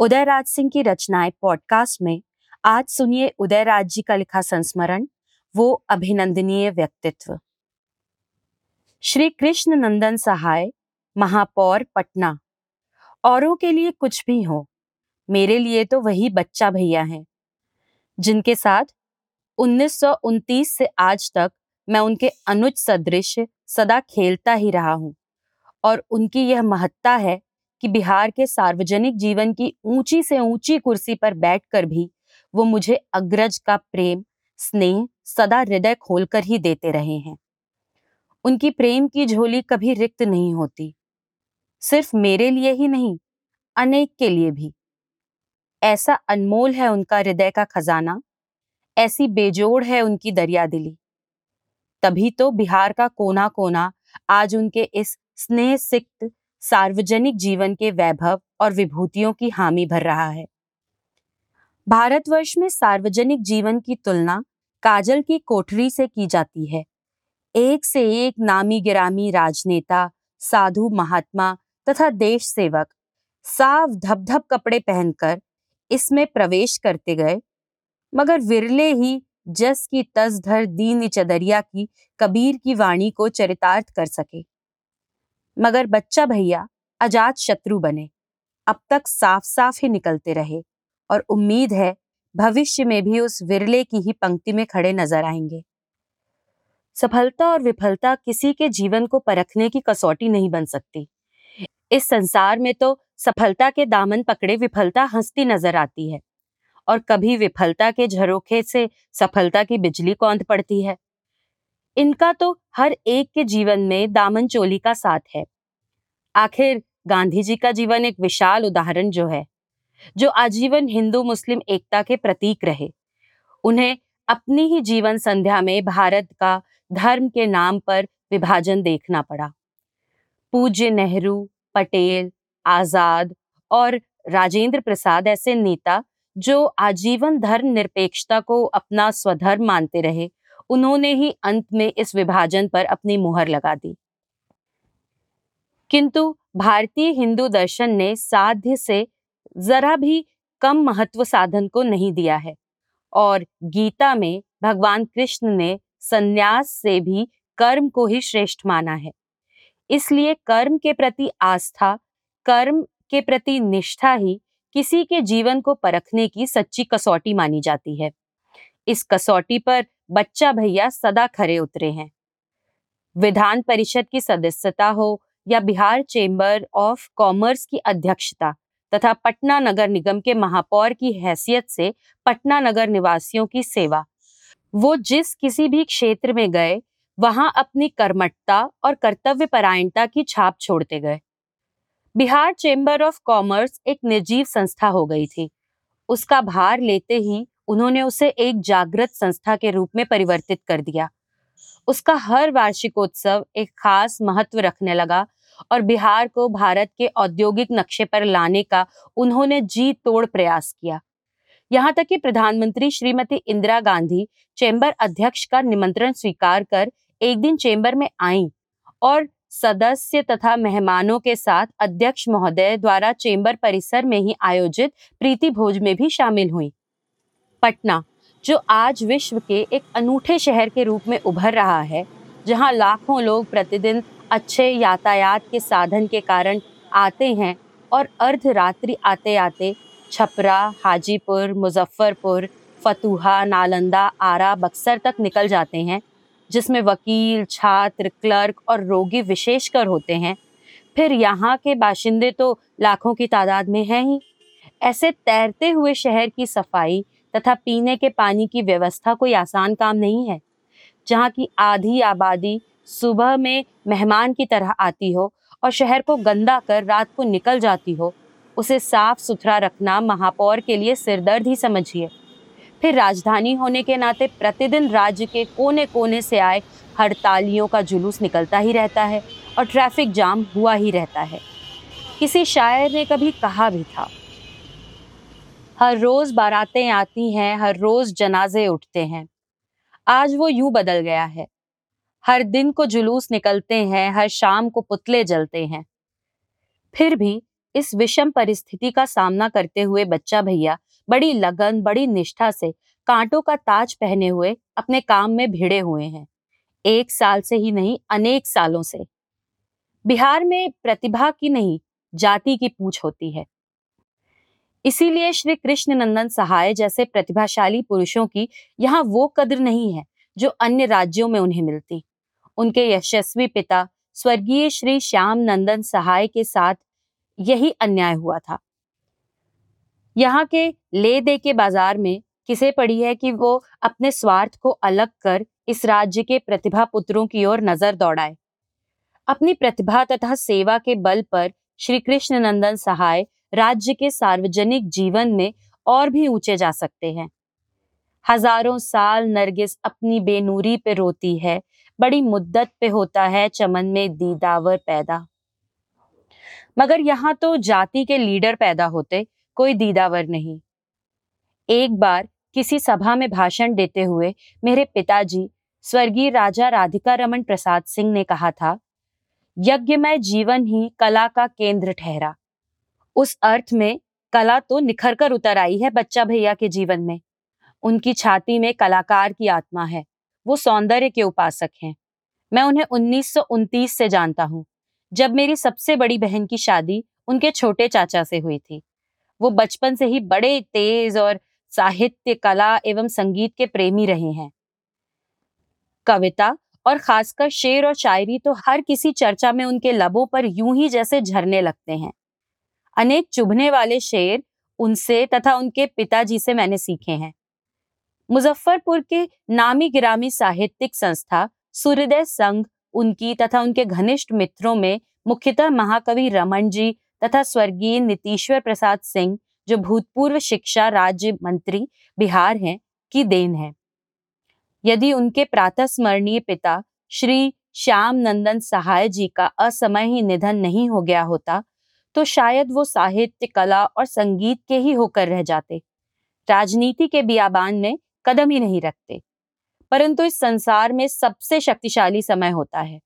उदयराज सिंह की रचनाएँ पॉडकास्ट में, आज सुनिए उदयराज जी का लिखा संस्मरण, वो अभिनंदनीय व्यक्तित्व। श्री कृष्ण नंदन सहाय, महापौर पटना। औरों के लिए कुछ भी हो, मेरे लिए तो वही बच्चा भैया हैं, जिनके साथ 1929 से आज तक मैं उनके अनुज सदृश सदा खेलता ही रहा हूँ, और उनकी यह महत्ता है कि बिहार के सार्वजनिक जीवन की ऊँची से ऊँची कुर्सी पर बैठकर भी वो मुझे अग्रज का प्रेम, स्नेह सदा हृदय खोलकर ही देते रहे हैं। उनकी प्रेम की झोली कभी रिक्त नहीं होती। सिर्फ़ मेरे लिए ही नहीं, अनेक के लिए भी। ऐसा अनमोल है उनका हृदय का खजाना, ऐसी बेजोड़ है उनकी दरिया दिली। तभी तो बिहार का कोना कोना आज उनके इस स्नेह सिक्त सार्वजनिक जीवन के वैभव और विभूतियों की हामी भर रहा है। भारतवर्ष में सार्वजनिक जीवन की तुलना काजल की कोठरी से की जाती है। एक से एक नामी गिरामी राजनेता, साधु महात्मा तथा देश सेवक साफ़ धबधब कपड़े पहनकर इसमें प्रवेश करते गए, मगर विरले ही जस की तस धर दीन चदरिया की कबीर की वाणी को चरितार्थ कर सके। मगर बच्चा भैया अजात शत्रु बने। अब तक साफ़ साफ़ ही निकलते रहे और उम्मीद है भविष्य में भी उस विरले की ही पंक्ति में खड़े नज़र आएँगे। सफलता और विफलता किसी के जीवन को परखने की कसौटी नहीं बन सकती। इस संसार में तो सफलता के दामन पकड़े विफलता हंसती नज़र आती है और कभी विफलता के झरोखे से सफलता की बिजली कौंध पड़ती है। इनका तो हर एक के जीवन में दामन चोली का साथ है। आखिर गांधी जी का जीवन एक विशाल उदाहरण जो है, जो आजीवन हिंदू मुस्लिम एकता के प्रतीक रहे। उन्हें अपनी ही जीवन संध्या में भारत का धर्म के नाम पर विभाजन देखना पड़ा। पूज्य नेहरू, पटेल, आज़ाद और राजेंद्र प्रसाद ऐसे नेता जो आजीवन धर्म निरपेक्षता को अपना स्वधर्म मानते रहे उन्होंने ही अंत में इस विभाजन पर अपनी मुहर लगा दी। किंतु भारतीय हिंदू दर्शन ने साध्य से जरा भी कम महत्व साधन को नहीं दिया है और गीता में भगवान कृष्ण ने संन्यास से भी कर्म को ही श्रेष्ठ माना है। इसलिए कर्म के प्रति आस्था, कर्म के प्रति निष्ठा ही किसी के जीवन को परखने की सच्ची कसौटी मानी जाती है। इस कसौटी पर बच्चा भैया सदा खरे उतरे हैं। विधान परिषद की सदस्यता हो या बिहार चेंबर ऑफ़ कॉमर्स की अध्यक्षता तथा पटना नगर निगम के महापौर की हैसियत से पटना नगर निवासियों की सेवा। वो जिस किसी भी क्षेत्र में गए, वहाँ अपनी कर्मठता और कर्तव्य परायणता की छाप छोड़ते गए। बिहार चेंबर ऑफ़ कॉमर्स एक निर्जीव संस्था हो गई थी। उसका भार लेते ही उन्होंने उसे एक जागृत संस्था के रूप में परिवर्तित कर दिया। उसका हर वार्षिकोत्सव एक खास महत्व रखने लगा और बिहार को भारत के औद्योगिक नक्शे पर लाने का उन्होंने जी तोड़ प्रयास किया। यहाँ तक कि प्रधानमंत्री श्रीमती इंदिरा गांधी चेंबर अध्यक्ष का निमंत्रण स्वीकार कर एक दिन चेंबर में आई और सदस्य तथा मेहमानों के साथ अध्यक्ष महोदय द्वारा चेंबर परिसर में ही आयोजित प्रीति भोज में भी शामिल हुई। पटना, जो आज विश्व के एक अनूठे शहर के रूप में उभर रहा है, जहाँ लाखों लोग प्रतिदिन अच्छे यातायात के साधन के कारण आते हैं और अर्धरात्रि आते आते छपरा, हाजीपुर, मुजफ्फरपुर, फतूहा, नालंदा, आरा, बक्सर तक निकल जाते हैं, जिसमें वकील, छात्र, क्लर्क और रोगी विशेषकर होते हैं। फिर यहाँ के बाशिंदे तो लाखों की तादाद में हैं ही। ऐसे तैरते हुए शहर की सफ़ाई तथा पीने के पानी की व्यवस्था कोई आसान काम नहीं है। जहाँ की आधी आबादी सुबह में मेहमान की तरह आती हो और शहर को गंदा कर रात को निकल जाती हो, उसे साफ़ सुथरा रखना महापौर के लिए सिरदर्द ही समझिए। फिर राजधानी होने के नाते प्रतिदिन राज्य के कोने कोने से आए हड़तालियों का जुलूस निकलता ही रहता है और ट्रैफ़िक जाम हुआ ही रहता है। किसी शायर ने कभी कहा भी था हर रोज बारातें आती हैं, हर रोज जनाजे उठते हैं। आज वो यूँ बदल गया है। हर दिन को जुलूस निकलते हैं, हर शाम को पुतले जलते हैं। फिर भी इस विषम परिस्थिति का सामना करते हुए बच्चा भैया बड़ी लगन, बड़ी निष्ठा से कांटों का ताज पहने हुए अपने काम में भिड़े हुए हैं। एक साल से ही नहीं, अनेक सालों से। बिहार में प्रतिभा की नहीं, जाति की पूछ होती है। इसीलिए श्री कृष्ण नंदन सहाय जैसे प्रतिभाशाली पुरुषों की यहाँ वो कद्र नहीं है, जो अन्य राज्यों में उन्हें मिलती। उनके यशस्वी पिता, स्वर्गीय श्री श्याम नंदन सहाय के साथ यही अन्याय हुआ था। यहाँ के ले दे के बाज़ार में किसे पड़ी है कि वो अपने स्वार्थ को अलग कर इस राज्य के प्रतिभा पुत्रों की ओर नज़र दौड़ाए। अपनी प्रतिभा तथा सेवा के बल पर श्री कृष्ण नंदन सहाय राज्य के सार्वजनिक जीवन में और भी ऊँचे जा सकते हैं। हज़ारों साल नरगिस अपनी बेनूरी पे रोती है, बड़ी मुद्दत पे होता है चमन में दीदावर पैदा। मगर यहाँ तो जाति के लीडर पैदा होते, कोई दीदावर नहीं। एक बार किसी सभा में भाषण देते हुए मेरे पिताजी, स्वर्गीय राजा राधिका रमन प्रसाद सिंह ने कहा था, यज्ञमय जीवन ही कला का केंद्र ठहरा। उस अर्थ में कला तो निखर कर उतर आई है बच्चा भैया के जीवन में। उनकी छाती में कलाकार की आत्मा है। वो सौंदर्य के उपासक हैं। मैं उन्हें उन्नीस सौ उनतीस से जानता हूँ। जब मेरी सबसे बड़ी बहन की शादी उनके छोटे चाचा से हुई थी। वो बचपन से ही बड़े तेज और साहित्य, कला एवं संगीत के प्रेमी रहे हैं। कविता और खासकर शेर और शायरी तो हर किसी चर्चा में उनके लबों पर यूँ ही जैसे झरने लगते हैं। अनेक चुभने वाले शेर उनसे तथा उनके पिताजी से मैंने सीखे हैं। मुजफ्फरपुर के नामी गिरामी साहित्यिक संस्था सूर्योदय संघ, उनकी तथा उनके घनिष्ठ मित्रों में मुख्यतः महाकवि रमन जी तथा स्वर्गीय नीतीश्वर प्रसाद सिंह, जो भूतपूर्व शिक्षा राज्य मंत्री बिहार हैं, की देन है। यदि उनके प्रातः स्मरणीय पिता श्री श्याम नंदन सहाय जी का असमय ही निधन नहीं हो गया होता तो शायद वो साहित्य, कला और संगीत के ही होकर रह जाते। राजनीति के बियाबान में कदम ही नहीं रखते। परंतु इस संसार में सबसे शक्तिशाली समय होता है।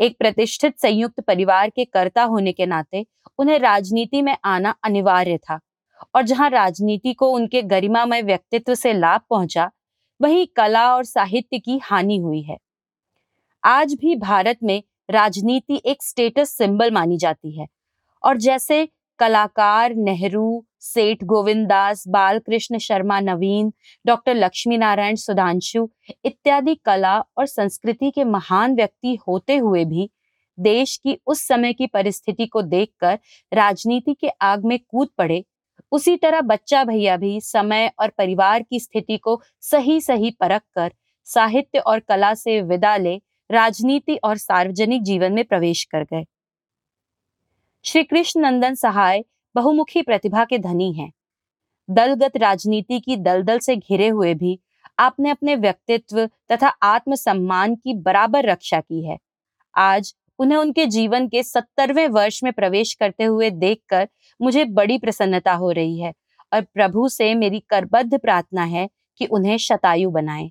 एक प्रतिष्ठित संयुक्त परिवार के कर्ता होने के नाते उन्हें राजनीति में आना अनिवार्य था और जहाँ राजनीति को उनके गरिमामय व्यक्तित्व से लाभ पहुँचा, वहीं कला और साहित्य की हानि हुई है। आज भी भारत में राजनीति एक स्टेटस सिंबल मानी जाती है। और जैसे कलाकार नेहरू, सेठ गोविंद दास बालकृष्ण शर्मा नवीन, डॉक्टर लक्ष्मी नारायण सुधांशु इत्यादि कला और संस्कृति के महान व्यक्ति होते हुए भी देश की उस समय की परिस्थिति को देखकर राजनीति के आग में कूद पड़े। उसी तरह बच्चा भैया भी समय और परिवार की स्थिति को सही सही परख कर साहित्य और कला से विदा ले राजनीति और सार्वजनिक जीवन में प्रवेश कर गए। श्री कृष्ण नंदन सहाय बहुमुखी प्रतिभा के धनी हैं। दलगत राजनीति की दलदल से घिरे हुए भी आपने अपने व्यक्तित्व तथा आत्मसम्मान की बराबर रक्षा की है। आज उन्हें उनके जीवन के सत्तरवें वर्ष में प्रवेश करते हुए देखकर मुझे बड़ी प्रसन्नता हो रही है और प्रभु से मेरी करबद्ध प्रार्थना है कि उन्हें शतायु बनाए।